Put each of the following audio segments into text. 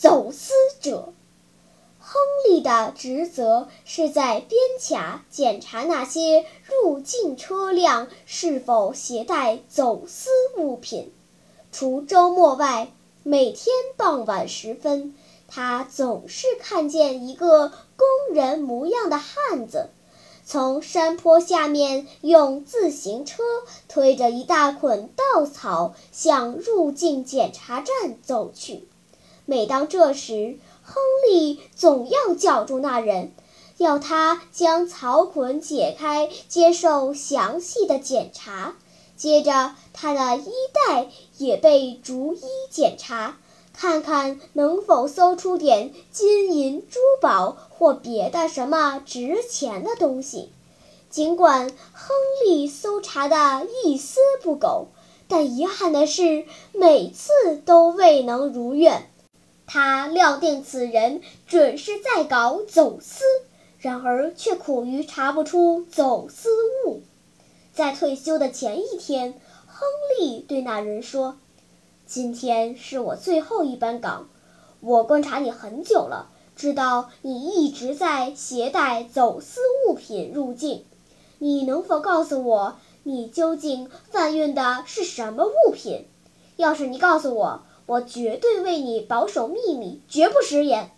走私者，亨利的职责是在边卡检查那些入境车辆是否携带走私物品。除周末外，每天傍晚时分，他总是看见一个工人模样的汉子，从山坡下面用自行车推着一大捆稻草向入境检查站走去。每当这时，亨利总要叫住那人，要他将草捆解开，接受详细的检查。接着，他的衣袋也被逐一检查，看看能否搜出点金银珠宝或别的什么值钱的东西。尽管亨利搜查的一丝不苟，但遗憾的是，每次都未能如愿。他料定此人准是在搞走私，然而却苦于查不出走私物。在退休的前一天，亨利对那人说：“今天是我最后一班岗，我观察你很久了，知道你一直在携带走私物品入境。你能否告诉我，你究竟贩运的是什么物品？要是你告诉我，”我绝对为你保守秘密，绝不食言。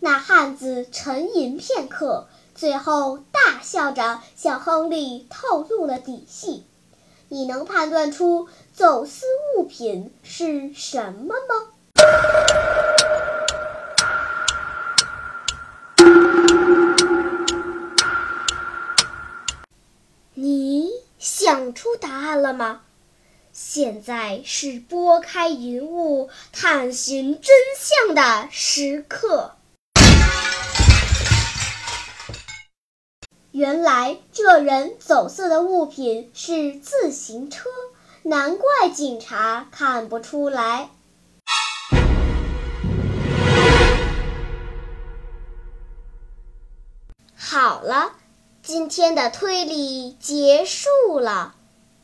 那汉子沉吟片刻，最后大笑着向亨利透露了底细。你能判断出走私物品是什么吗？你想出答案了吗？现在是拨开云雾探寻真相的时刻。原来这人走私的物品是自行车，难怪警察看不出来。好了，今天的推理结束了。